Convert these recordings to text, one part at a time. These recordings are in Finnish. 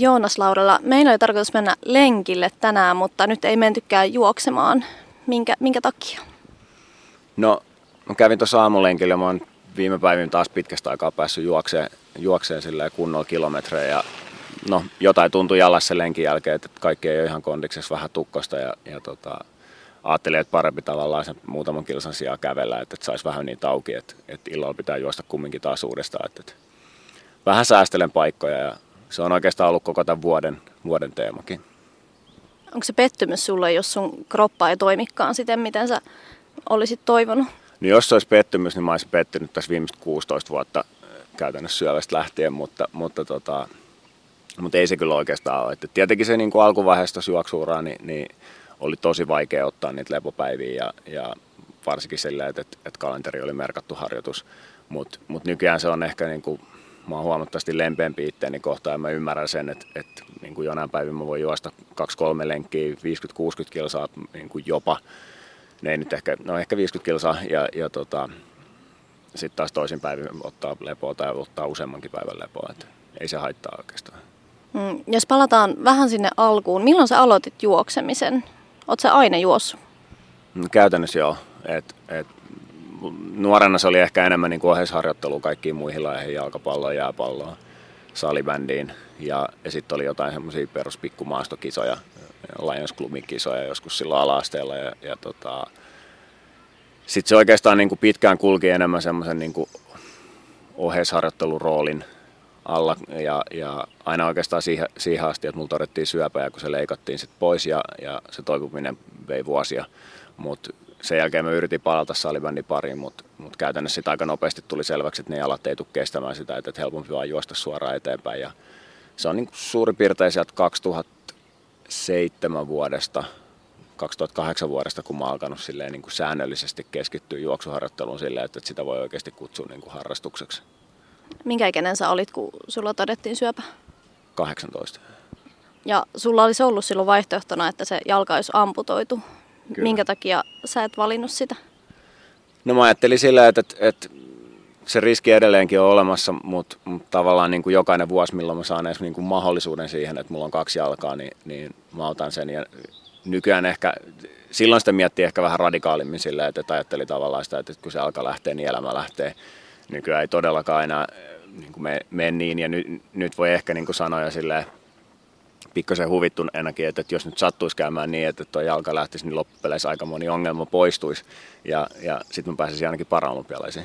Joonas Laurella, meillä oli tarkoitus mennä lenkille tänään, mutta nyt ei mentykään juoksemaan. Minkä, minkä takia? No, mä kävin tuossa aamulenkillä, mä oon viime päivinä taas pitkästä aikaa päässyt juokseen, juokseen kunnolla kilometrejä ja no, jotain tuntui jalassa lenkin jälkeen, että kaikki ei ole ihan kondiksessa vähän tukkosta ja, ja tota, ajattelin, että parempi tavallaan sen muutaman kilsan sijaan kävellä, että, että saisi vähän niin auki, että, että illalla pitää juosta kumminkin taas uudestaan. Että, että vähän säästelen paikkoja ja se on oikeastaan ollut koko tämän vuoden, vuoden teemakin. Onko se pettymys sulle, jos sun kroppa ei toimikaan siten, miten sä olisit toivonut? No jos se olisi pettymys, niin mä olisin pettynyt tässä viimeiset 16 vuotta äh, käytännössä syövästä lähtien, mutta, mutta, tota, mutta ei se kyllä oikeastaan ole. Että tietenkin se niin kuin alkuvaiheessa juoksuuraa, niin, niin oli tosi vaikea ottaa niitä lepopäiviä ja, ja varsinkin sillä, että, että kalenteri oli merkattu harjoitus. Mutta mut nykyään se on ehkä, niin kuin, mä oon huomattavasti lempeämpi itteeni kohtaan ja mä ymmärrän sen, että, että niin kuin jonain päivänä mä voin juosta 2-3 lenkkiä, 50-60 kilsaa niin kuin jopa. Ne ei nyt ehkä, no ehkä 50 kilsaa ja, ja tota, sitten taas toisin päivin ottaa lepoa tai ottaa useammankin päivän lepoa. Että ei se haittaa oikeastaan. Mm, jos palataan vähän sinne alkuun, milloin sä aloitit juoksemisen? Oletko sä aina juossut? No, käytännössä joo. Et, et, nuorena se oli ehkä enemmän niin ohjeisharjoittelua kaikkiin muihin lajeihin, jalkapalloon, jääpalloon, salibändiin. Ja, ja sitten oli jotain semmoisia peruspikkumaastokisoja, Lions Clubin kisoja joskus silloin ala-asteella. Ja, ja tota, sitten se oikeastaan niin kuin pitkään kulki enemmän semmoisen niin ohjeisharjoittelun roolin alla ja, ja aina oikeastaan siihen, siihen asti, että mulla todettiin syöpä ja kun se leikattiin sitten pois ja, ja se toipuminen vei vuosia, mutta sen jälkeen mä yritin palata salibändin pariin, mutta mut käytännössä sitä aika nopeasti tuli selväksi, että ne jalat ei tule kestämään sitä, että, että helpompi vaan juosta suoraan eteenpäin ja se on niin suurin piirtein sieltä 2007 vuodesta 2008 vuodesta, kun mä oon alkanut silleen niin kuin säännöllisesti keskittyä juoksuharjoitteluun silleen, että sitä voi oikeasti kutsua niin kuin harrastukseksi. Minkä ikäinen sä olit, kun sulla todettiin syöpä? 18. Ja sulla olisi ollut silloin vaihtoehtona, että se jalka olisi amputoitu. Kyllä. Minkä takia sä et valinnut sitä? No mä ajattelin sillä, että, että, että se riski edelleenkin on olemassa, mutta, mutta tavallaan niin kuin jokainen vuosi, milloin mä saan edes niin kuin mahdollisuuden siihen, että mulla on kaksi jalkaa, niin, niin mä otan sen. Ja nykyään ehkä, silloin sitä miettii ehkä vähän radikaalimmin sillä, että, että ajatteli tavallaan sitä, että kun se alkaa lähteä, niin elämä lähtee nykyään ei todellakaan enää niin kuin me, mene niin. Ja nyt, nyt voi ehkä niin kuin sanoa jo silleen, pikkasen huvittunenakin, että, että jos nyt sattuisi käymään niin, että tuo jalka lähtisi, niin loppupeleissä aika moni ongelma poistuisi ja, ja sitten mä pääsisin ainakin paralympialaisiin.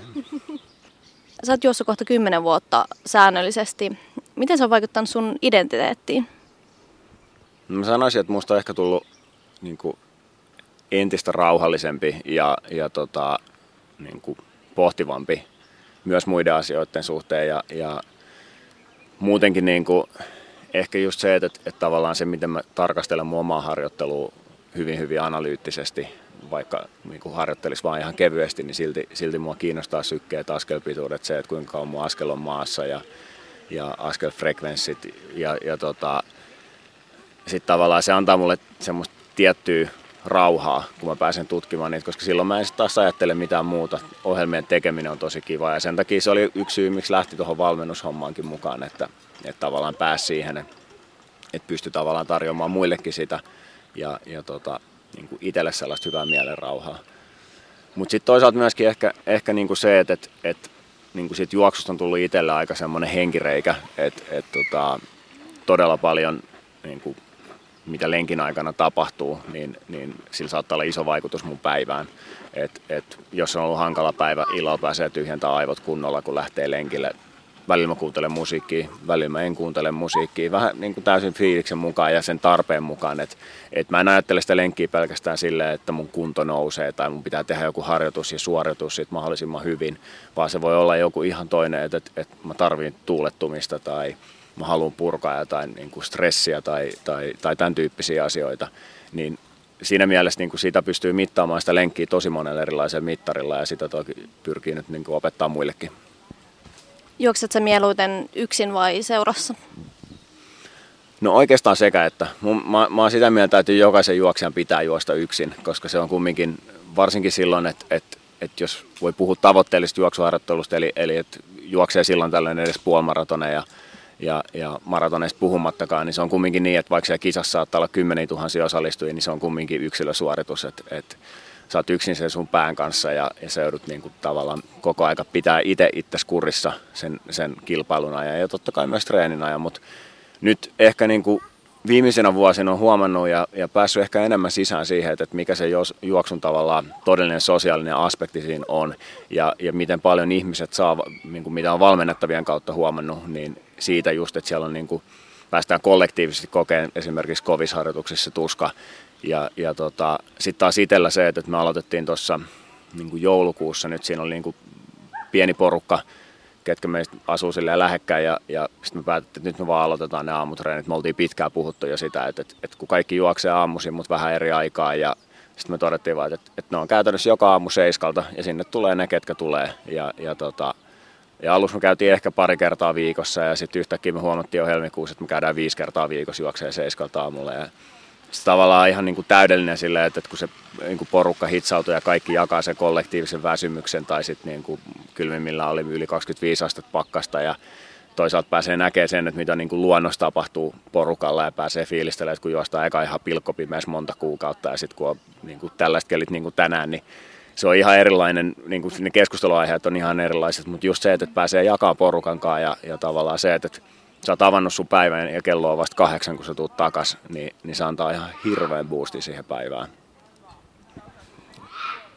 Sä oot juossut kohta kymmenen vuotta säännöllisesti. Miten se on vaikuttanut sun identiteettiin? No mä sanoisin, että musta on ehkä tullut niin kuin, entistä rauhallisempi ja, ja tota, niin kuin, pohtivampi myös muiden asioiden suhteen ja, ja muutenkin niin kuin, ehkä just se, että, että tavallaan se, miten mä tarkastelen mun omaa harjoittelua hyvin, hyvin analyyttisesti, vaikka niin kuin harjoittelisi vaan ihan kevyesti, niin silti, silti mua kiinnostaa sykkeet, askelpituudet, se, että kuinka kauan mun askel on maassa ja, ja askelfrekvenssit. Ja, ja tota, sitten tavallaan se antaa mulle semmoista tiettyä rauhaa, kun mä pääsen tutkimaan niitä, koska silloin mä en taas ajattele mitään muuta. Ohjelmien tekeminen on tosi kiva ja sen takia se oli yksi syy, miksi lähti tuohon valmennushommaankin mukaan, että, että tavallaan pääsi siihen, että, pystyi tavallaan tarjoamaan muillekin sitä ja, ja tota, niin kuin itselle sellaista hyvää mielen rauhaa. Mutta sitten toisaalta myöskin ehkä, ehkä niin kuin se, että, että, että niin kuin siitä juoksusta on tullut itselle aika semmoinen henkireikä, että, että tota, todella paljon niin kuin mitä lenkin aikana tapahtuu, niin, niin sillä saattaa olla iso vaikutus mun päivään. Et, et, jos on ollut hankala päivä, illalla pääsee tyhjentämään aivot kunnolla, kun lähtee lenkille. Välillä mä kuuntelen musiikkia, välillä mä en kuuntele musiikkia. Vähän niin kuin täysin fiiliksen mukaan ja sen tarpeen mukaan. Et, et mä en ajattele sitä lenkkiä pelkästään silleen, että mun kunto nousee tai mun pitää tehdä joku harjoitus ja suoritus sit mahdollisimman hyvin. Vaan se voi olla joku ihan toinen, että et, et mä tarvin tuulettumista tai mä haluan purkaa jotain niin kuin stressiä tai, tai, tai tämän tyyppisiä asioita, niin siinä mielessä niin kuin siitä pystyy mittaamaan sitä lenkkiä tosi monella erilaisella mittarilla ja sitä toki pyrkii nyt niin kuin opettaa muillekin. Juokset sä mieluiten yksin vai seurassa? No oikeastaan sekä, että mä, mä oon sitä mieltä, että jokaisen juoksijan pitää juosta yksin, koska se on kumminkin, varsinkin silloin, että, että, että jos voi puhua tavoitteellisesta juoksuharjoittelusta, eli, eli että juoksee silloin tällainen edes puolimaratone ja ja, ja maratoneista puhumattakaan, niin se on kumminkin niin, että vaikka siellä kisassa saattaa olla kymmeniä tuhansia osallistujia, niin se on kumminkin yksilösuoritus, että, että sä oot yksin sen sun pään kanssa ja, ja sä joudut niin kuin tavallaan koko aika pitää itse itsesi kurissa sen, sen kilpailun ajan ja totta kai myös treenin ajan, mutta nyt ehkä niin kuin viimeisenä vuosina on huomannut ja, ja päässyt ehkä enemmän sisään siihen, että mikä se juoksun tavallaan todellinen sosiaalinen aspekti siinä on ja, ja miten paljon ihmiset saa, niin kuin mitä on valmennettavien kautta huomannut, niin siitä just, että siellä on niin kuin, päästään kollektiivisesti kokeen esimerkiksi kovisharjoituksissa tuska ja, ja tota, sitten taas itsellä se, että me aloitettiin tuossa niin joulukuussa, nyt siinä oli niin kuin pieni porukka, ketkä meistä asuu silleen lähekkäin ja, ja sitten me päätettiin, että nyt me vaan aloitetaan ne aamutreenit. Me oltiin pitkään puhuttu jo sitä, että, että, että kun kaikki juoksee aamuisin, mutta vähän eri aikaa ja sitten me todettiin vaan, että, että ne on käytännössä joka aamu seiskalta ja sinne tulee ne, ketkä tulee. Ja, ja, tota, ja alussa me käytiin ehkä pari kertaa viikossa ja sitten yhtäkkiä me huomattiin jo helmikuussa, että me käydään viisi kertaa viikossa juoksee seiskalta aamulla. Ja se tavallaan ihan niin kuin täydellinen silleen, että kun se niin kuin porukka hitsautuu ja kaikki jakaa sen kollektiivisen väsymyksen tai sitten niin kuin kylmimmillä oli yli 25 astetta pakkasta ja toisaalta pääsee näkemään sen, että mitä niin kuin luonnossa tapahtuu porukalla ja pääsee fiilistelemään, että kun juostaan eka ihan pilkkopimeässä monta kuukautta ja sitten kun on niin kuin tällaiset kelit niin kuin tänään, niin se on ihan erilainen, niin kuin ne keskusteluaiheet on ihan erilaiset, mutta just se, että pääsee jakamaan porukan kanssa ja, ja tavallaan se, että sä oot avannut sun päivän ja kello on vasta kahdeksan, kun sä tuut takas, niin, niin se antaa ihan hirveän boosti siihen päivään.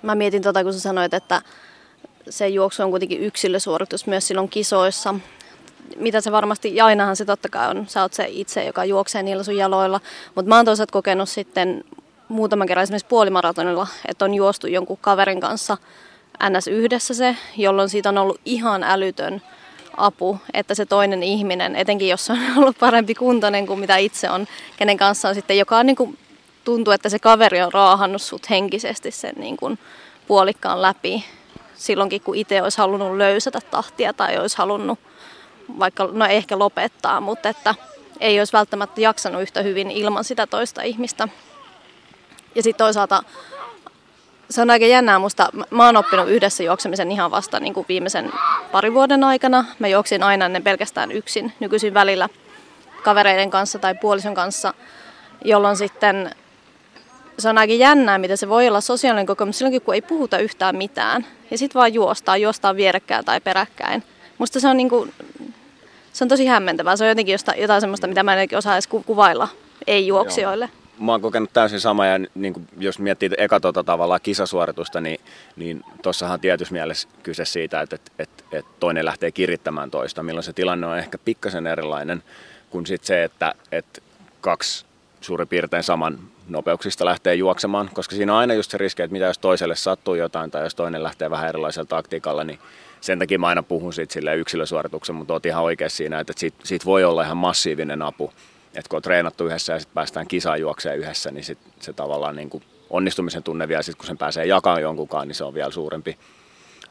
Mä mietin tota, kun sä sanoit, että se juoksu on kuitenkin yksilösuoritus myös silloin kisoissa. Mitä se varmasti, ja ainahan se totta kai on, sä oot se itse, joka juoksee niillä sun jaloilla. Mutta mä oon toisaalta kokenut sitten muutaman kerran esimerkiksi puolimaratonilla, että on juostu jonkun kaverin kanssa NS yhdessä se, jolloin siitä on ollut ihan älytön apu, että se toinen ihminen, etenkin jos on ollut parempi kuntoinen kuin mitä itse on, kenen kanssa on sitten, joka on niin kuin, tuntuu, että se kaveri on raahannut sut henkisesti sen niin kuin, puolikkaan läpi silloinkin, kun itse olisi halunnut löysätä tahtia tai olisi halunnut vaikka, no ehkä lopettaa, mutta että ei olisi välttämättä jaksanut yhtä hyvin ilman sitä toista ihmistä. Ja sitten toisaalta se on aika jännää musta. Mä oon oppinut yhdessä juoksemisen ihan vasta niin kuin viimeisen parin vuoden aikana. Mä juoksin aina ennen pelkästään yksin, nykyisin välillä kavereiden kanssa tai puolison kanssa, jolloin sitten se on aika jännää, mitä se voi olla sosiaalinen kokemus silloinkin, kun ei puhuta yhtään mitään. Ja sitten vaan juostaa, juostaa vierekkäin tai peräkkäin. Musta se on, niin kuin, se on tosi hämmentävää. Se on jotenkin jotain semmoista, mitä mä en osaa edes kuvailla ei-juoksijoille. Joo mä oon kokenut täysin sama ja niin kuin, jos miettii eka tota tavallaan kisasuoritusta, niin, niin tuossahan on tietyssä mielessä kyse siitä, että, että, että, että toinen lähtee kirittämään toista, milloin se tilanne on ehkä pikkasen erilainen kuin sit se, että, että kaksi suurin piirtein saman nopeuksista lähtee juoksemaan, koska siinä on aina just se riski, että mitä jos toiselle sattuu jotain tai jos toinen lähtee vähän erilaisella taktiikalla, niin sen takia mä aina puhun siitä yksilösuorituksen, mutta oot ihan oikein siinä, että siitä, siitä voi olla ihan massiivinen apu että kun on treenattu yhdessä ja sitten päästään kisaan juokseen yhdessä, niin sit se tavallaan niin kuin onnistumisen tunne vielä, sit kun sen pääsee jakamaan jonkunkaan, niin se on vielä suurempi.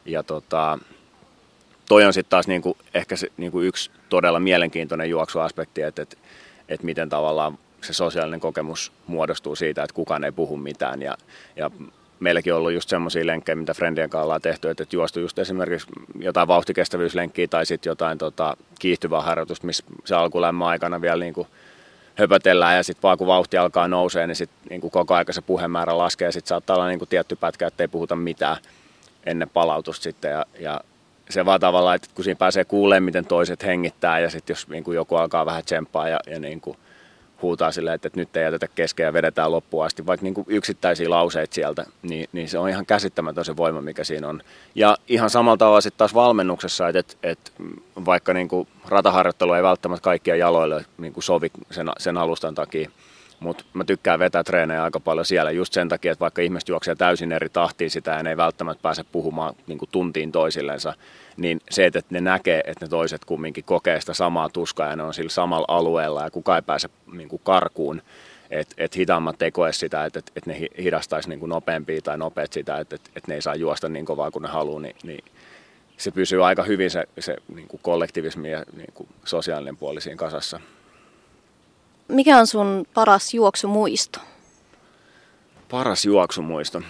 Ja tota, toi on sitten taas niin kuin, ehkä se, niin kuin yksi todella mielenkiintoinen juoksuaspekti, että, että, että miten tavallaan se sosiaalinen kokemus muodostuu siitä, että kukaan ei puhu mitään. Ja, ja meilläkin on ollut just semmoisia lenkkejä, mitä Friendien kanssa ollaan tehty, että juostu just esimerkiksi jotain vauhtikestävyyslenkkiä tai sitten jotain tota, kiihtyvää harjoitusta, missä se alkulämmön aikana vielä niin kuin höpötellään ja sitten vaan kun vauhti alkaa nousee, niin sitten niin koko aika se puhemäärä laskee ja sitten saattaa olla niin kuin tietty pätkä, että ei puhuta mitään ennen palautusta sitten ja, ja se vaan tavallaan, että kun siinä pääsee kuulemaan, miten toiset hengittää ja sitten jos niin kuin joku alkaa vähän tsemppaa ja, ja niin kuin huutaa silleen, että, nyt ei jätetä kesken ja vedetään loppuun asti, vaikka niin kuin yksittäisiä lauseita sieltä, niin, niin se on ihan käsittämätön se voima, mikä siinä on. Ja ihan samalla tavalla sitten taas valmennuksessa, että, että, että vaikka niin kuin rataharjoittelu ei välttämättä kaikkia jaloille niin kuin sovi sen, sen alustan takia, mutta mä tykkään vetää treenejä aika paljon siellä just sen takia, että vaikka ihmiset juoksee täysin eri tahtiin sitä ja ne ei välttämättä pääse puhumaan niin kuin tuntiin toisillensa, niin se, että ne näkee, että ne toiset kumminkin kokee sitä samaa tuskaa ja ne on sillä samalla alueella ja kukaan ei pääse niin kuin karkuun, että et hitaammat ei koe sitä, että et, et ne hidastaisi niin nopeampia tai nopeat sitä, että et, et ne ei saa juosta niin kovaa kuin ne haluaa, niin, niin se pysyy aika hyvin se, se niin kuin kollektivismi ja niin kuin sosiaalinen puoli siinä kasassa. Mikä on sun paras juoksumuisto? Paras juoksumuisto?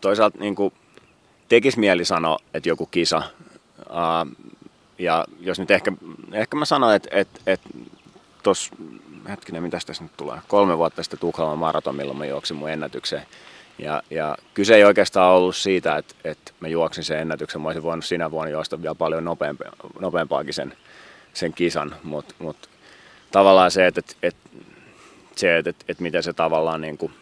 Toisaalta niin kuin, tekisi mieli sanoa, että joku kisa. Uh, ja jos nyt ehkä, ehkä mä sanoin, että et, et, tuossa, hetkinen, mitä tässä nyt tulee, kolme vuotta sitten Tukholman maraton, milloin mä juoksin mun ennätykseen. Ja, ja kyse ei oikeastaan ollut siitä, että, että mä juoksin sen ennätyksen. Mä olisin voinut sinä vuonna juosta vielä paljon nopeampi, nopeampaakin sen, sen kisan, mutta mut, tavallaan se, että, että, se, että, että, että miten se tavallaan niin kuin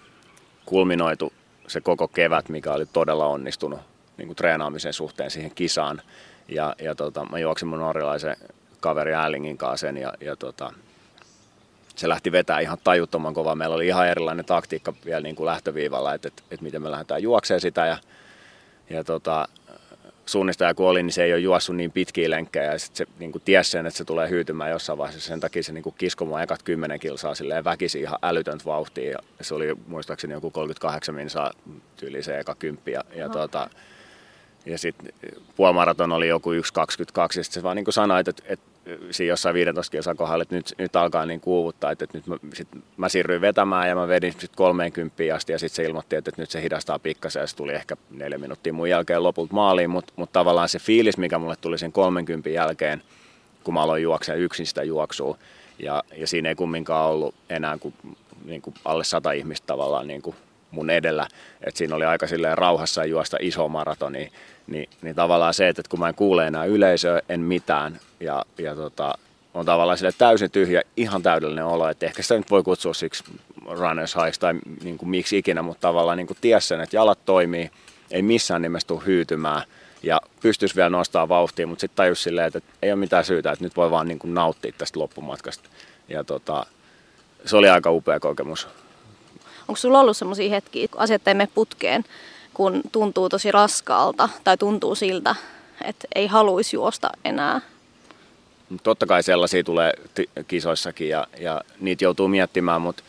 kulminoitu se koko kevät, mikä oli todella onnistunut niin kuin treenaamisen suhteen siihen kisaan. Ja, ja tota, mä juoksin mun norjalaisen kaveri Ällingin kanssa sen ja, ja tota, se lähti vetää ihan tajuttoman kovaa. Meillä oli ihan erilainen taktiikka vielä niin kuin lähtöviivalla, että, että, että miten me lähdetään juokseen sitä. Ja, ja tota, suunnistaja kun oli, niin se ei ole juossut niin pitkiä lenkkejä. Ja sit se niin kuin tiesi sen, että se tulee hyytymään jossain vaiheessa. Sen takia se niin kuin mua ekat 10 kilsaa silleen väkisin ihan älytöntä vauhtia ja se oli muistaakseni joku 38 minsaa tyyli se eka kymppi. Ja, ja, tota, ja sitten puolimaraton oli joku 1.22 ja sitten se vaan niin kuin sanoi, että, että siinä jossain 15 kilsan kohdalla, että nyt, nyt alkaa niin kuuvuttaa, että, että nyt mä, sit mä siirryin vetämään ja mä vedin sitten 30 asti ja sitten se ilmoitti, että, että nyt se hidastaa pikkasen ja se tuli ehkä neljä minuuttia mun jälkeen lopulta maaliin, mutta mut tavallaan se fiilis, mikä mulle tuli sen 30 jälkeen, kun mä aloin juoksea yksin sitä juoksua ja, ja siinä ei kumminkaan ollut enää kuin, niin kuin alle sata ihmistä tavallaan niin kuin mun edellä, että siinä oli aika silleen rauhassa juosta iso maratoni, niin, niin tavallaan se, että kun mä en kuule enää yleisöä, en mitään, ja, ja tota, on tavallaan sille täysin tyhjä, ihan täydellinen olo, että ehkä sitä nyt voi kutsua siksi runners highs tai niin kuin miksi ikinä, mutta tavallaan niin ties sen, että jalat toimii, ei missään nimessä tule hyytymään ja pystyisi vielä nostamaan vauhtia, mutta sitten tajus silleen, että ei ole mitään syytä, että nyt voi vaan niin kuin nauttia tästä loppumatkasta. Ja tota, se oli aika upea kokemus. Onko sulla ollut sellaisia hetkiä, kun asiat ei mene putkeen, kun tuntuu tosi raskaalta tai tuntuu siltä, että ei haluaisi juosta enää? Totta kai sellaisia tulee t- kisoissakin ja, ja niitä joutuu miettimään, mutta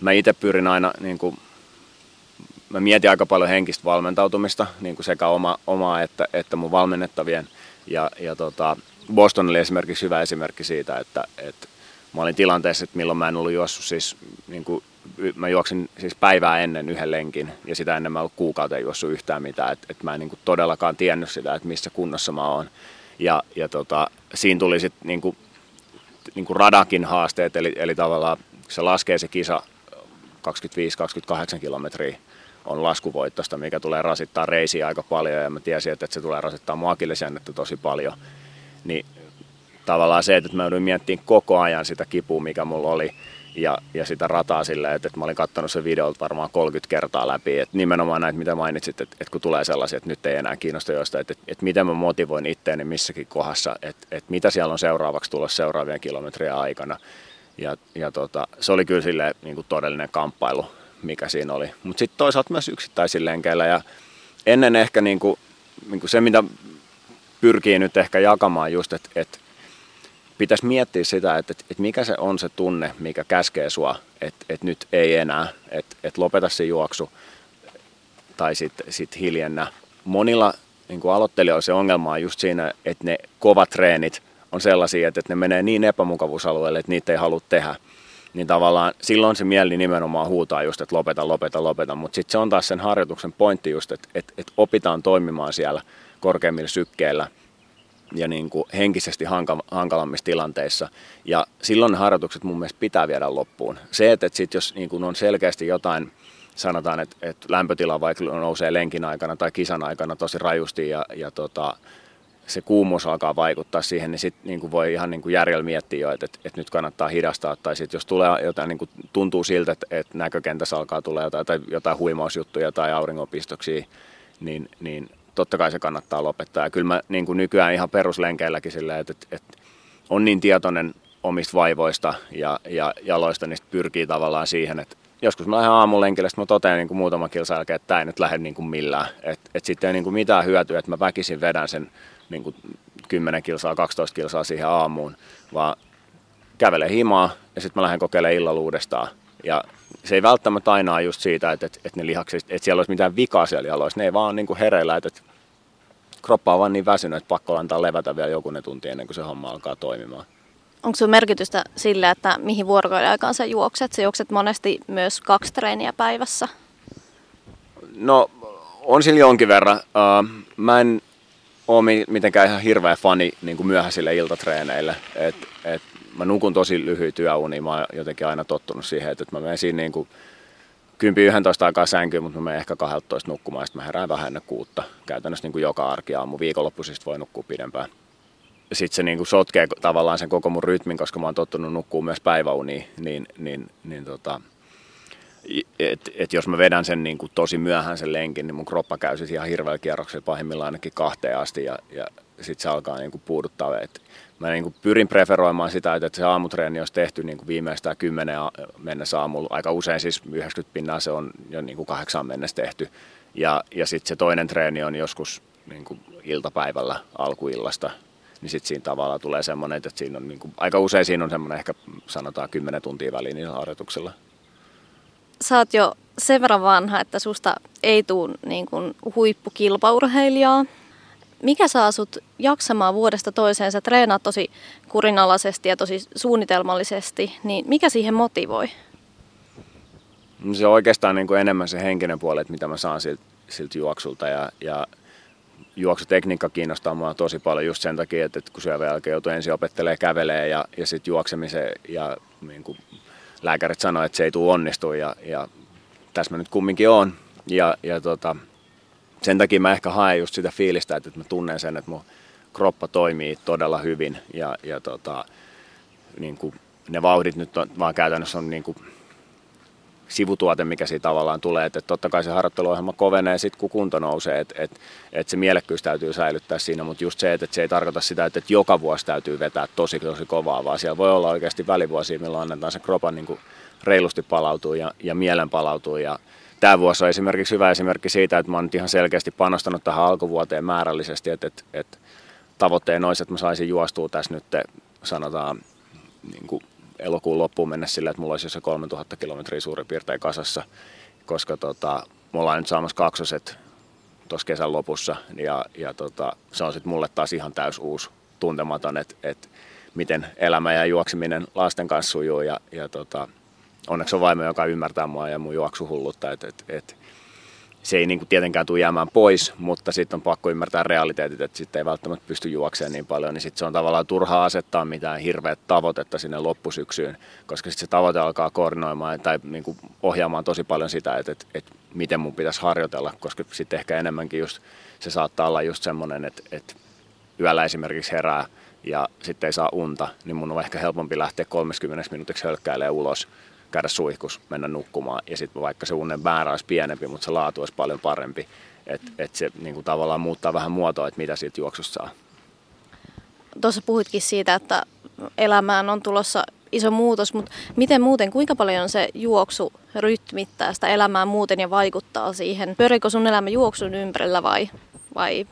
mä itse pyrin aina, niin kuin, mä mietin aika paljon henkistä valmentautumista, niin kuin sekä oma, omaa että, että mun valmennettavien. Ja, ja tota, Boston oli esimerkiksi hyvä esimerkki siitä, että, että mä olin tilanteessa, että milloin mä en ollut juossut siis niin kuin mä juoksin siis päivää ennen yhden lenkin ja sitä ennen mä ollut kuukauteen juossut yhtään mitään, että et mä en niin kuin todellakaan tiennyt sitä, että missä kunnossa mä oon. Ja, ja tota, siinä tuli sitten niin kuin, niin kuin radakin haasteet, eli, eli tavallaan se laskee se kisa 25-28 kilometriä on laskuvoittosta, mikä tulee rasittaa reisiä aika paljon ja mä tiesin, että, että se tulee rasittaa mua tosi paljon. Niin tavallaan se, että mä joudun miettimään koko ajan sitä kipua, mikä mulla oli, ja, ja sitä rataa silleen, että, että mä olin katsonut sen videolta varmaan 30 kertaa läpi. Että nimenomaan näitä, mitä mainitsit, että, että kun tulee sellaisia, että nyt ei enää kiinnosta joista, että, että, että miten mä motivoin itteeni missäkin kohdassa, että, että mitä siellä on seuraavaksi tulossa seuraavien kilometrien aikana. Ja, ja tota, se oli kyllä silleen, niin kuin todellinen kamppailu, mikä siinä oli. Mutta sitten toisaalta myös yksittäisillä. Ja ennen ehkä niin kuin, niin kuin se, mitä pyrkii nyt ehkä jakamaan just, että, että pitäisi miettiä sitä, että, että mikä se on se tunne, mikä käskee sua, että, että nyt ei enää, että, että lopeta se juoksu tai sitten sit hiljennä. Monilla niin kuin aloittelijoilla se ongelma on just siinä, että ne kovat treenit on sellaisia, että, että ne menee niin epämukavuusalueelle, että niitä ei halua tehdä. Niin tavallaan silloin se mieli nimenomaan huutaa just, että lopeta, lopeta, lopeta. Mutta sitten se on taas sen harjoituksen pointti just, että, että, että opitaan toimimaan siellä korkeimmilla sykkeillä – ja niin kuin henkisesti hankalammissa tilanteissa. Ja silloin ne harjoitukset mun mielestä pitää viedä loppuun. Se, että, että sit jos niin kuin on selkeästi jotain, sanotaan, että, että lämpötila vaikka nousee lenkin aikana tai kisan aikana tosi rajusti ja, ja tota, se kuumuus alkaa vaikuttaa siihen, niin sitten niin voi ihan niin kuin järjellä miettiä jo, että, että, että nyt kannattaa hidastaa. Tai sitten jos tulee jotain, niin kuin tuntuu siltä, että, että näkökentässä alkaa tulla jotain, tai jotain huimausjuttuja tai auringonpistoksia, niin, niin totta kai se kannattaa lopettaa. Ja kyllä mä niin kuin nykyään ihan peruslenkeilläkin silleen, että, että, että on niin tietoinen omista vaivoista ja, ja jaloista, niin pyrkii tavallaan siihen, että joskus mä lähden aamulenkille, sitten mä totean niin kuin muutaman kilsan jälkeen, että tämä ei nyt lähde niin kuin millään. Että et sitten ei niin kuin mitään hyötyä, että mä väkisin vedän sen niin kuin 10 kilsaa, 12 kilsaa siihen aamuun, vaan kävele himaa ja sitten mä lähden kokeilemaan illalla uudestaan. Ja se ei välttämättä aina ole just siitä, että, että, että ne lihakset, että siellä olisi mitään vikaa siellä jaloissa. Ne ei vaan niin kuin hereillä, että, että kroppa on vaan niin väsynyt, että pakko antaa levätä vielä jokunen tunti ennen kuin se homma alkaa toimimaan. Onko sinulla merkitystä sille, että mihin vuorokauden aikaan sä juokset? Sä juokset monesti myös kaksi treeniä päivässä. No, on sillä jonkin verran. Uh, mä en ole mitenkään ihan hirveä fani niin kuin myöhäisille iltatreeneille. Et, et mä nukun tosi lyhyitä työunia, mä oon jotenkin aina tottunut siihen, että mä menen siinä niin kuin 10-11 aikaa sänkyyn, mutta mä menen ehkä 12 nukkumaan, sitten mä herään vähän ennen kuutta. Käytännössä niin kuin joka arki aamu, viikonloppuisista voi nukkua pidempään. Sitten se niin kuin sotkee tavallaan sen koko mun rytmin, koska mä oon tottunut nukkuu myös päiväuniin, niin, niin, niin tota, et, et jos mä vedän sen niin kuin tosi myöhään sen lenkin, niin mun kroppa käy siis ihan hirveällä kierroksella pahimmillaan ainakin kahteen asti ja, ja sitten se alkaa niin kuin puuduttaa. Et mä niin kuin pyrin preferoimaan sitä, että se aamutreeni olisi tehty niin kuin viimeistään kymmenen mennessä aamulla. Aika usein siis 90 pinnaa se on jo niin kuin kahdeksan mennessä tehty. Ja, ja sitten se toinen treeni on joskus niin kuin iltapäivällä alkuillasta. Niin sitten siinä tavalla tulee semmoinen, että siinä on niin kuin, aika usein siinä on semmoinen ehkä sanotaan 10 tuntia väliin niillä harjoituksilla sä oot jo sen verran vanha, että susta ei tule niin kuin huippukilpaurheilijaa. Mikä saa sut jaksamaan vuodesta toiseen? Sä treenaat tosi kurinalaisesti ja tosi suunnitelmallisesti, niin mikä siihen motivoi? No se on oikeastaan niin kuin enemmän se henkinen puoli, että mitä mä saan siltä, siltä juoksulta ja, ja juoksutekniikka kiinnostaa mua tosi paljon just sen takia, että, kun syövän jälkeen joutuu ensin opettelee kävelee ja, ja sitten juoksemiseen ja niin kuin lääkärit sanoivat, että se ei tule onnistua ja, ja tässä mä nyt kumminkin on. Ja, ja tota, sen takia mä ehkä haen just sitä fiilistä, että mä tunnen sen, että mun kroppa toimii todella hyvin ja, ja tota, niin kuin ne vauhdit nyt on, vaan käytännössä on niin kuin sivutuote, mikä siitä tavallaan tulee. Että totta kai se harjoitteluohjelma kovenee sitten, kun kunto nousee, että et, et se mielekkyys täytyy säilyttää siinä, mutta just se, että et se ei tarkoita sitä, että et joka vuosi täytyy vetää tosi tosi kovaa, vaan siellä voi olla oikeasti välivuosia, milloin annetaan se kropan niin reilusti palautuu ja, ja mielen palautuu ja Tämä vuosi on esimerkiksi hyvä esimerkki siitä, että mä oon nyt ihan selkeästi panostanut tähän alkuvuoteen määrällisesti, että, että, että tavoitteen olisi, että mä saisin juostua tässä nyt sanotaan niin kuin elokuun loppuun mennä sillä, että mulla olisi se 3000 kilometriä suurin piirtein kasassa, koska tota, me ollaan nyt saamassa kaksoset tuossa kesän lopussa ja, ja tota, se on sitten mulle taas ihan täys uusi tuntematon, että et miten elämä ja juokseminen lasten kanssa sujuu ja, ja tota, onneksi on vaimo, joka ymmärtää mua ja mun juoksuhullutta, että et, et, se ei niin kuin tietenkään tule jäämään pois, mutta sitten on pakko ymmärtää realiteetit, että sitten ei välttämättä pysty juokseen niin paljon, niin sitten se on tavallaan turhaa asettaa mitään hirveät tavoitetta sinne loppusyksyyn, koska sitten se tavoite alkaa koordinoimaan tai niin kuin ohjaamaan tosi paljon sitä, että, että, että miten mun pitäisi harjoitella, koska sitten ehkä enemmänkin just se saattaa olla just semmoinen, että, että yöllä esimerkiksi herää ja sitten ei saa unta, niin mun on ehkä helpompi lähteä 30 minuutiksi hölkkäilemään ulos käydä suihkus, mennä nukkumaan ja sitten vaikka se unen määrä olisi pienempi, mutta se laatu olisi paljon parempi. Että et se niin kuin tavallaan muuttaa vähän muotoa, että mitä siitä juoksusta saa. Tuossa puhuitkin siitä, että elämään on tulossa iso muutos, mutta miten muuten, kuinka paljon se juoksu rytmittää sitä elämää muuten ja vaikuttaa siihen? Pyöriikö sun elämä juoksun ympärillä vai, vai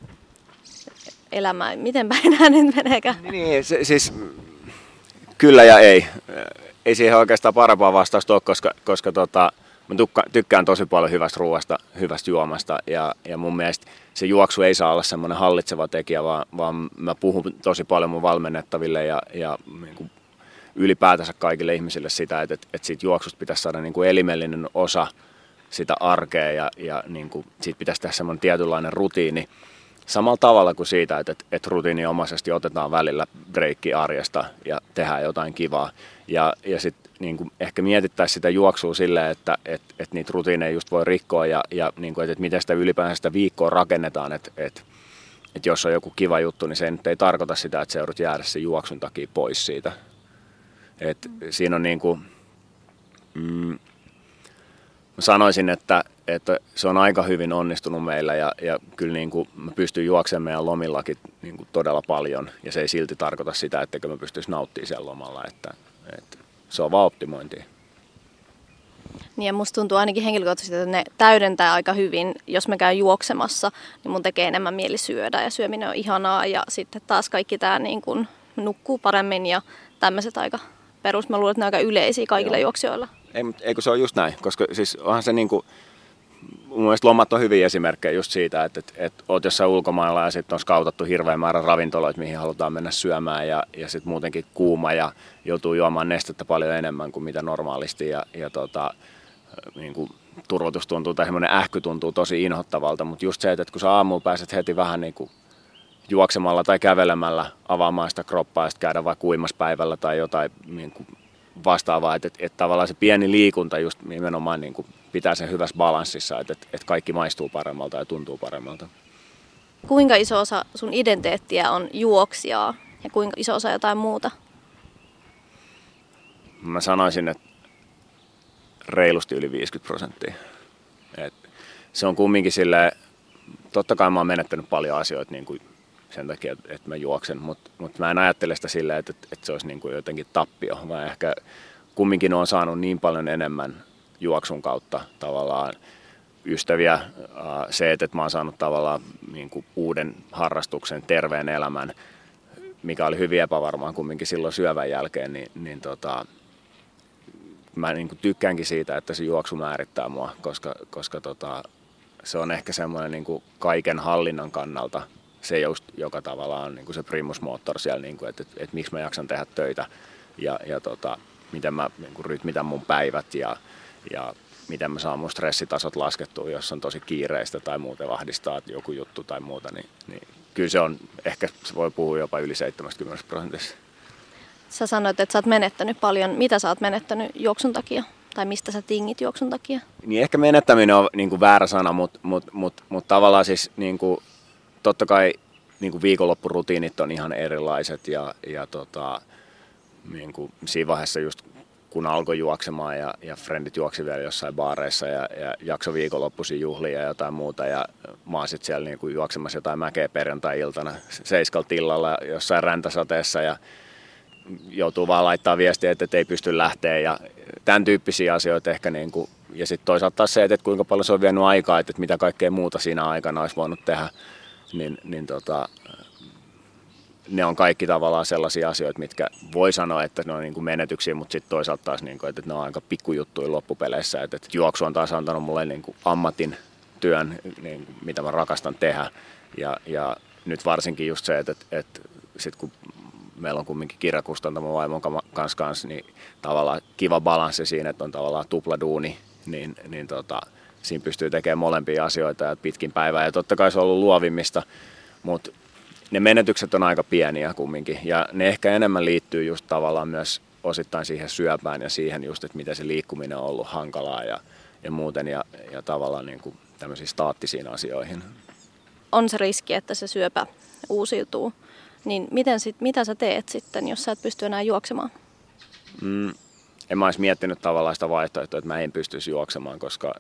elämä, miten päin nyt meneekään? Niin, se, siis kyllä ja ei ei siihen oikeastaan parempaa vastausta ole, koska, koska tota, mä tukka, tykkään tosi paljon hyvästä ruoasta, hyvästä juomasta ja, ja mun mielestä se juoksu ei saa olla semmoinen hallitseva tekijä, vaan, vaan mä puhun tosi paljon mun valmennettaville ja, ja niin kuin ylipäätänsä kaikille ihmisille sitä, että, että, siitä juoksusta pitäisi saada niin kuin elimellinen osa sitä arkea ja, ja niin kuin, siitä pitäisi tehdä semmoinen tietynlainen rutiini, samalla tavalla kuin siitä, että, että rutiiniomaisesti otetaan välillä breikki arjesta ja tehdään jotain kivaa. Ja, ja sitten niin ehkä mietittäisiin sitä juoksua silleen, että et, et niitä rutiineja just voi rikkoa ja, ja niin kuin, että, että miten sitä ylipäänsä sitä viikkoa rakennetaan. Että et, et jos on joku kiva juttu, niin se ei, ei tarkoita sitä, että se joudut jäädä sen juoksun takia pois siitä. Et siinä on niin kuin, mm, sanoisin, että, että se on aika hyvin onnistunut meillä ja, ja kyllä niin kuin mä pystyn juoksemaan meidän lomillakin niin kuin todella paljon ja se ei silti tarkoita sitä, että mä pystyisi nauttimaan siellä lomalla, että, että se on vaan optimointia. Niin ja musta tuntuu ainakin henkilökohtaisesti, että ne täydentää aika hyvin. Jos mä käyn juoksemassa, niin mun tekee enemmän mieli syödä ja syöminen on ihanaa. Ja sitten taas kaikki tämä niin kun nukkuu paremmin ja tämmöiset aika perus. Mä luulen, että ne on aika yleisiä kaikilla Joo. juoksijoilla. Ei, eikö se ole just näin, koska siis onhan se niinku, mun mielestä lomat on hyviä esimerkkejä just siitä, että, että, että oot jossain ulkomailla ja sitten on skautattu hirveän määrä ravintoloita, mihin halutaan mennä syömään ja, ja sitten muutenkin kuuma ja joutuu juomaan nestettä paljon enemmän kuin mitä normaalisti ja, ja tota, niin kuin turvotus tuntuu tai semmoinen ähky tuntuu tosi inhottavalta, mutta just se, että kun sä aamulla pääset heti vähän niin kuin juoksemalla tai kävelemällä avaamaan sitä kroppaa ja käydä vaikka uimaspäivällä tai jotain niin kuin vastaavaa, että, että, että tavallaan se pieni liikunta just nimenomaan niin kuin pitää sen hyvässä balanssissa, että, että, kaikki maistuu paremmalta ja tuntuu paremmalta. Kuinka iso osa sun identiteettiä on juoksijaa ja kuinka iso osa jotain muuta? Mä sanoisin, että reilusti yli 50 prosenttia. Et se on kumminkin silleen, totta kai mä oon menettänyt paljon asioita niin kuin sen takia, että mä juoksen, mutta mut mä en ajattele sitä silleen, että, että se olisi niin kuin jotenkin tappio, vaan ehkä kumminkin on saanut niin paljon enemmän juoksun kautta tavallaan ystäviä, se, että mä oon saanut tavallaan niin kuin uuden harrastuksen, terveen elämän, mikä oli hyvin epävarmaa kumminkin silloin syövän jälkeen, niin, niin tota, mä niin kuin tykkäänkin siitä, että se juoksu määrittää mua, koska, koska tota, se on ehkä semmoinen niin kuin kaiken hallinnan kannalta se, just, joka tavallaan on niin kuin se primusmoottor siellä, niin kuin, että, että, että miksi mä jaksan tehdä töitä ja, ja tota, miten mä niin kuin rytmitän mun päivät ja, ja miten mä saan mun stressitasot laskettua, jos on tosi kiireistä tai muuten vahdistaa joku juttu tai muuta, niin, niin kyllä se on, ehkä se voi puhua jopa yli 70 prosentissa. Sä sanoit, että sä oot menettänyt paljon. Mitä sä oot menettänyt juoksun takia? Tai mistä sä tingit juoksun takia? Niin ehkä menettäminen on niin kuin väärä sana, mutta mut, mut, mut tavallaan siis niin kuin, totta kai niin kuin viikonloppurutiinit on ihan erilaiset ja, ja tota, niin kuin siinä vaiheessa just kun alkoi juoksemaan ja, ja frendit juoksi vielä jossain baareissa ja, ja jakso viikonloppuisin juhlia ja jotain muuta ja mä oon sitten siellä niin kuin juoksemassa jotain mäkeä perjantai-iltana seiskalta illalla jossain räntäsateessa ja joutuu vaan laittaa viestiä, että ei pysty lähteä ja tämän tyyppisiä asioita ehkä niin kuin, ja sitten toisaalta taas se, että kuinka paljon se on vienyt aikaa, että mitä kaikkea muuta siinä aikana olisi voinut tehdä, niin, niin tota, ne on kaikki tavallaan sellaisia asioita, mitkä voi sanoa, että ne on niin kuin menetyksiä, mutta sitten toisaalta taas, niin kuin, että ne on aika pikkujuttuja loppupeleissä. Että, että juoksu on taas antanut mulle niin kuin ammatin työn, niin kuin, mitä mä rakastan tehdä. Ja, ja nyt varsinkin just se, että, että, että sit kun meillä on kumminkin kirjakustantamo vaimon kanssa, kanssa, niin tavallaan kiva balanssi siinä, että on tavallaan tupla duuni, niin, niin tota, siinä pystyy tekemään molempia asioita ja pitkin päivää. Ja totta kai se on ollut luovimmista, mutta ne menetykset on aika pieniä kumminkin. Ja ne ehkä enemmän liittyy just tavallaan myös osittain siihen syöpään ja siihen just, että miten se liikkuminen on ollut hankalaa ja, ja muuten ja, ja tavallaan niin kuin tämmöisiin staattisiin asioihin. On se riski, että se syöpä uusiutuu. Niin miten sit, mitä sä teet sitten, jos sä et pysty enää juoksemaan? Mm, en mä olisi miettinyt tavallaan sitä vaihtoehtoa, että mä en pystyisi juoksemaan, koska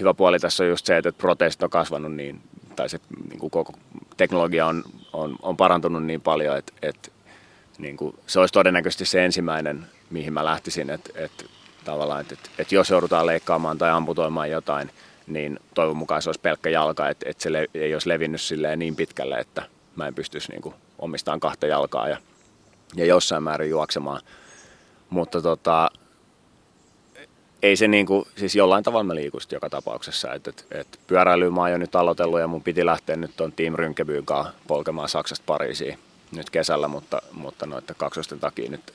hyvä puoli tässä on just se, että proteesit on kasvanut niin, tai se niin kuin koko teknologia on, on, on parantunut niin paljon, että, että niin kuin, se olisi todennäköisesti se ensimmäinen, mihin mä lähtisin, että, että tavallaan, että, että, jos joudutaan leikkaamaan tai amputoimaan jotain, niin toivon mukaan se olisi pelkkä jalka, että, että se ei olisi levinnyt silleen niin pitkälle, että mä en pystyisi niin kuin, omistamaan kahta jalkaa ja, ja jossain määrin juoksemaan. Mutta tota, ei se niin kuin, siis jollain tavalla mä liikun joka tapauksessa. Et, et, et pyöräilyä mä oon jo nyt aloitellut ja mun piti lähteä nyt tuon Team Rynkebyyn kanssa polkemaan Saksasta Pariisiin nyt kesällä, mutta, mutta noiden kaksosten takia nyt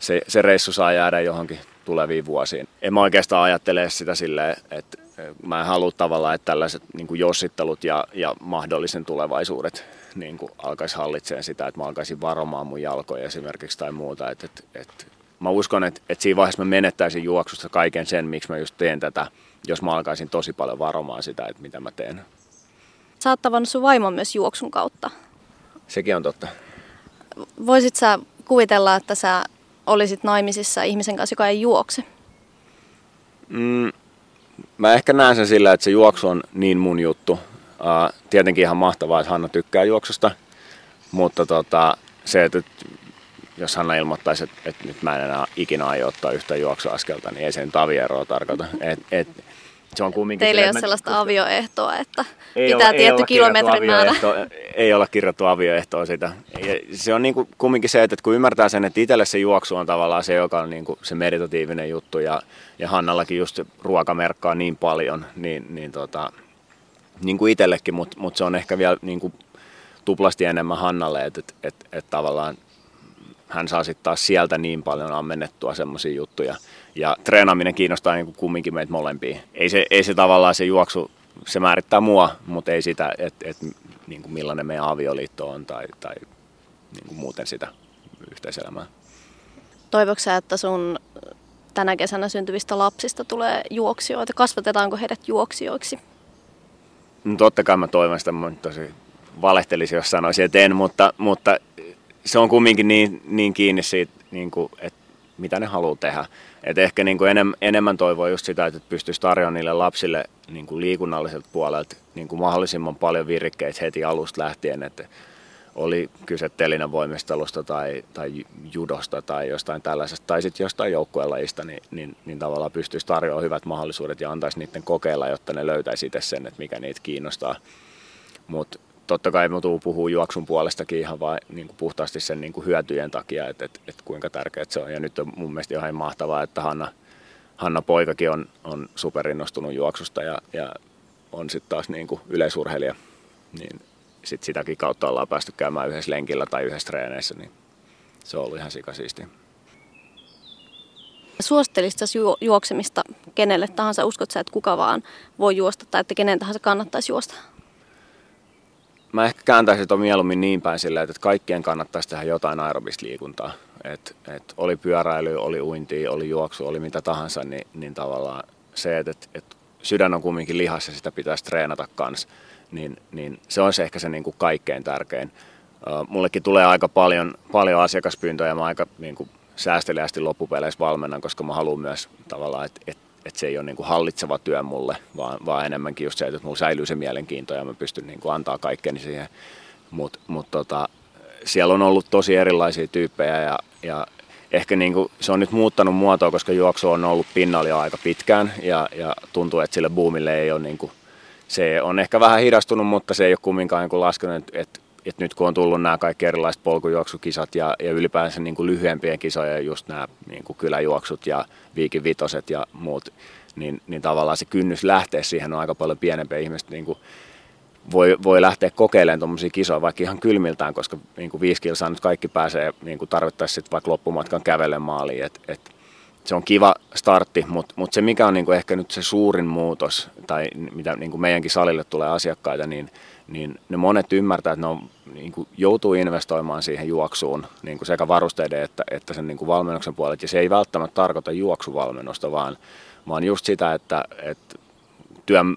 se, se reissu saa jäädä johonkin tuleviin vuosiin. En mä oikeastaan ajattele sitä silleen, että mä en halua tavallaan, että tällaiset niin kuin jossittelut ja, ja mahdollisen tulevaisuudet niin kuin alkaisi hallitsemaan sitä, että mä alkaisin varomaan mun jalkoja esimerkiksi tai muuta. Että, että, että mä uskon, että, että siinä vaiheessa mä menettäisin juoksusta kaiken sen, miksi mä just teen tätä, jos mä alkaisin tosi paljon varomaan sitä, että mitä mä teen. Sä oot tavannut sun vaimon myös juoksun kautta. Sekin on totta. Voisit sä kuvitella, että sä olisit naimisissa ihmisen kanssa, joka ei juokse? Mm, mä ehkä näen sen sillä, että se juoksu on niin mun juttu. Tietenkin ihan mahtavaa, että Hanna tykkää juoksusta, mutta tota, se, että jos Hanna ilmoittaisi, että, että nyt mä en enää ikinä aio ottaa yhtä juoksuaskelta, niin ei sen tavieroa tarkoita. Et, et, se on kumminkin Teillä ei ole sellaista mä, avioehtoa, että ei pitää olla, tietty kilometrin määrä. Ei olla kirjoittu avioehtoa sitä. Ja se on niin kuin, kumminkin se, että kun ymmärtää sen, että itselle se juoksu on tavallaan se, joka on niin kuin se meditatiivinen juttu ja, ja Hannallakin just se ruoka merkkaa niin paljon, niin, niin, tota, niin kuin itsellekin, mutta mut se on ehkä vielä niin kuin tuplasti enemmän Hannalle, että et, et, et tavallaan hän saa sitten taas sieltä niin paljon ammennettua semmoisia juttuja. Ja treenaaminen kiinnostaa niin kuin kumminkin meitä molempia. Ei se, ei se tavallaan se juoksu, se määrittää mua, mutta ei sitä, että et niin kuin millainen meidän avioliitto on tai, tai niin kuin muuten sitä yhteiselämää. Toivoksi että sun tänä kesänä syntyvistä lapsista tulee juoksijoita? Kasvatetaanko heidät juoksijoiksi? No totta kai mä toivon sitä, mä tosi valehtelisin, jos sanoisin, että en, mutta, mutta se on kumminkin niin, niin kiinni siitä, niin kuin, että mitä ne haluaa tehdä. Et ehkä niin kuin enem, enemmän toivoa just sitä, että pystyisi tarjoamaan niille lapsille niin kuin liikunnalliselta puolelta niin kuin mahdollisimman paljon virikkeitä heti alusta lähtien, että oli kyse voimistelusta tai, tai judosta tai jostain tällaisesta, tai sitten jostain joukkuelajista, niin, niin, niin tavallaan pystyisi tarjoamaan hyvät mahdollisuudet ja antaisi niiden kokeilla, jotta ne löytäisi itse sen, että mikä niitä kiinnostaa. Mutta totta kai tuun puhuu juoksun puolestakin ihan vain niin kuin puhtaasti sen niin kuin hyötyjen takia, että, että, että kuinka tärkeää se on. Ja nyt on mun mielestä ihan mahtavaa, että Hanna, Hanna poikakin on, on superinnostunut juoksusta ja, ja on sitten taas niin kuin yleisurheilija. Niin sit sitäkin kautta ollaan päästy käymään yhdessä lenkillä tai yhdessä treeneissä, niin se on ollut ihan sikasiistiä. Suosittelisit ju- juoksemista kenelle tahansa? Uskot sä, että kuka vaan voi juosta tai että kenen tahansa kannattaisi juosta? Mä ehkä kääntäisin tuon mieluummin niin päin silleen, että kaikkien kannattaisi tehdä jotain aerobista liikuntaa. Et, et oli pyöräily, oli uinti, oli juoksu, oli mitä tahansa, niin, niin tavallaan se, että et, et sydän on kumminkin lihassa ja sitä pitäisi treenata kanssa niin, niin se on se ehkä se niin kuin kaikkein tärkein. Mullekin tulee aika paljon, paljon asiakaspyyntöjä ja mä aika niin kuin säästeliästi loppupeleissä valmennan, koska mä haluan myös tavallaan, että, että, että se ei ole niin kuin hallitseva työ mulle, vaan, vaan enemmänkin just se, että mulla säilyy se mielenkiinto ja mä pystyn niin kuin antaa kaikkeni siihen. Mutta mut tota, siellä on ollut tosi erilaisia tyyppejä ja, ja ehkä niin kuin, se on nyt muuttanut muotoa, koska juoksu on ollut pinnalla jo aika pitkään ja, ja tuntuu, että sille boomille ei ole niin kuin se on ehkä vähän hidastunut, mutta se ei ole kumminkaan niin laskenut, että, että, nyt kun on tullut nämä kaikki erilaiset polkujuoksukisat ja, ja ylipäänsä niin kuin lyhyempien kisojen just nämä niin kuin kyläjuoksut ja viikin vitoset ja muut, niin, niin tavallaan se kynnys lähteä siihen on aika paljon pienempiä ihmistä niin kuin voi, voi lähteä kokeilemaan tuommoisia kisoja vaikka ihan kylmiltään, koska niin kuin viisi kilsaa nyt kaikki pääsee niin kuin tarvittaisiin sitten vaikka loppumatkan kävellen maaliin, että et, se on kiva startti, mutta mut se mikä on niinku ehkä nyt se suurin muutos, tai mitä niinku meidänkin salille tulee asiakkaita, niin, niin ne monet ymmärtää, että ne on, niinku, joutuu investoimaan siihen juoksuun niinku sekä varusteiden että, että sen niinku valmennuksen puolet. Ja se ei välttämättä tarkoita juoksuvalmennusta, vaan, vaan just sitä, että, että työn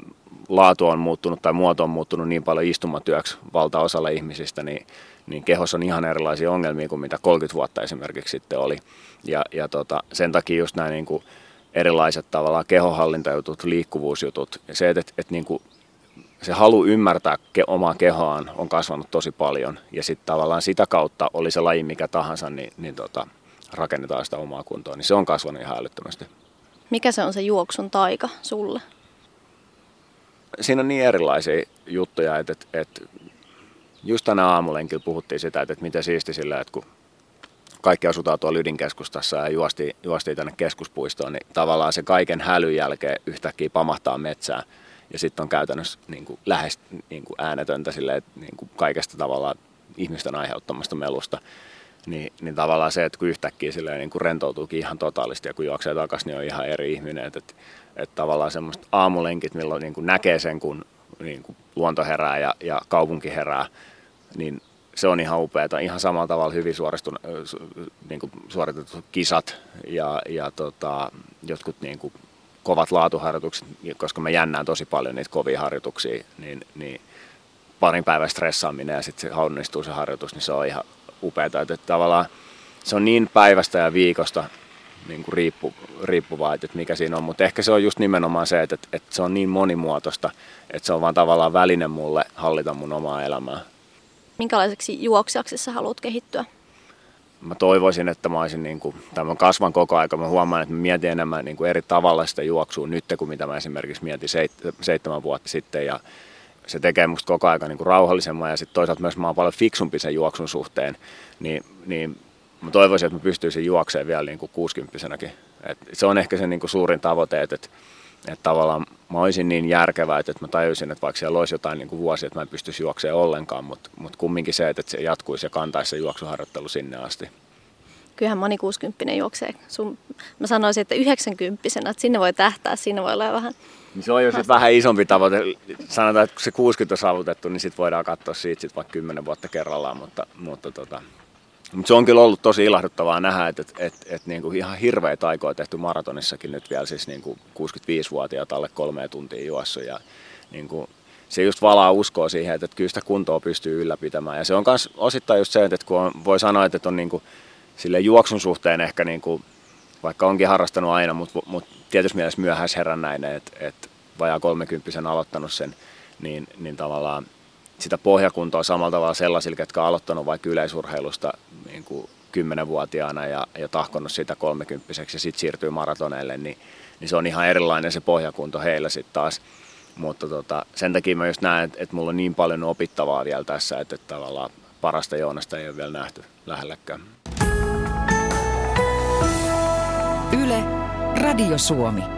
laatu on muuttunut tai muoto on muuttunut niin paljon istumatyöksi valtaosalla ihmisistä, niin, niin kehossa on ihan erilaisia ongelmia kuin mitä 30 vuotta esimerkiksi sitten oli. Ja, ja tota, sen takia just nämä niin kuin erilaiset tavallaan kehohallintajutut, liikkuvuusjutut ja se, että, että, että niin kuin se halu ymmärtää ke, omaa kehoaan on kasvanut tosi paljon ja sitten tavallaan sitä kautta oli se laji mikä tahansa, niin, niin tota, rakennetaan sitä omaa kuntoa, niin se on kasvanut ihan älyttömästi. Mikä se on se juoksun taika sulle? Siinä on niin erilaisia juttuja, että, että, että just tänä aamulenkillä puhuttiin sitä, että, että miten siisti sillä, että kun kaikki asutaan tuolla ydinkeskustassa ja juosti, juosti tänne keskuspuistoon, niin tavallaan se kaiken hälyn jälkeen yhtäkkiä pamahtaa metsään ja sitten on käytännössä niin kuin lähes niin kuin äänetöntä silleen, niin kuin kaikesta tavallaan ihmisten aiheuttamasta melusta. Niin, niin tavallaan se, että kun yhtäkkiä silleen, niin kuin rentoutuukin ihan totaalisti ja kun juoksee takaisin, niin on ihan eri ihminen. Että, että, että tavallaan semmoista aamulenkit, milloin niin kuin näkee sen, kun niin kuin luonto herää ja, ja kaupunki herää, niin se on ihan upeaa. Ihan samalla tavalla hyvin niin kuin suoritetut kisat ja, ja tota, jotkut niin kuin kovat laatuharjoitukset, koska mä jännään tosi paljon niitä kovia harjoituksia, niin, niin parin päivän stressaaminen ja sitten se onnistuu se harjoitus, niin se on ihan upeaa. Että tavallaan se on niin päivästä ja viikosta niin kuin riippu, riippuvaa, että mikä siinä on, mutta ehkä se on just nimenomaan se, että, että se on niin monimuotoista, että se on vaan tavallaan väline mulle hallita mun omaa elämää. Minkälaiseksi juoksijaksi sä haluat kehittyä? Mä toivoisin, että mä olisin, niin kuin, tai mä kasvan koko ajan, mä huomaan, että mä mietin enemmän niin kuin eri tavalla sitä juoksua nyt, kuin mitä mä esimerkiksi mietin seit, seitsemän vuotta sitten, ja se tekee musta koko ajan niin kuin rauhallisemman, ja sitten toisaalta myös mä oon paljon fiksumpi sen juoksun suhteen, niin, niin mä toivoisin, että mä pystyisin juokseen vielä niin kuin 60 Et se on ehkä se niin kuin suurin tavoite, että, että tavallaan mä olisin niin järkevä, että mä tajusin, että vaikka siellä olisi jotain niin kuin vuosia, että mä en pystyisi juoksemaan ollenkaan, mutta, mutta kumminkin se, että se jatkuisi ja kantaisi se juoksuharjoittelu sinne asti. kyllähän moni 60 juoksee. Sun, mä sanoisin, että 90 että sinne voi tähtää, siinä voi olla vähän niin se on jo sitten vähän isompi tavoite. Sanotaan, että kun se 60 on saavutettu, niin sitten voidaan katsoa siitä sit vaikka 10 vuotta kerrallaan, mutta, mutta tota, mutta se on kyllä ollut tosi ilahduttavaa nähdä, että, että, että, että niin kuin ihan hirveä taikoja tehty maratonissakin nyt vielä siis niin kuin 65-vuotiaat alle kolme tuntia juossut ja niin kuin, se just valaa uskoa siihen, että, että kyllä sitä kuntoa pystyy ylläpitämään. Ja se on myös osittain just se, että kun on, voi sanoa, että on niin kuin, sille juoksun suhteen ehkä niin kuin, vaikka onkin harrastanut aina, mutta, mutta tietysti mielessä myöhäisherännäinen, että, että vajaa 30 aloittanut sen, niin, niin tavallaan sitä pohjakuntoa samalla tavalla sellaisilla, jotka on aloittanut vaikka yleisurheilusta niin kuin 10-vuotiaana ja, ja tahkonnut sitä 30 ja sitten siirtyy maratoneille, niin, niin se on ihan erilainen se pohjakunto heillä sitten taas. Mutta tota, sen takia mä just näen, että, että mulla on niin paljon opittavaa vielä tässä, että, että tavallaan parasta Joonasta ei ole vielä nähty lähelläkään. Yle, Radio Suomi.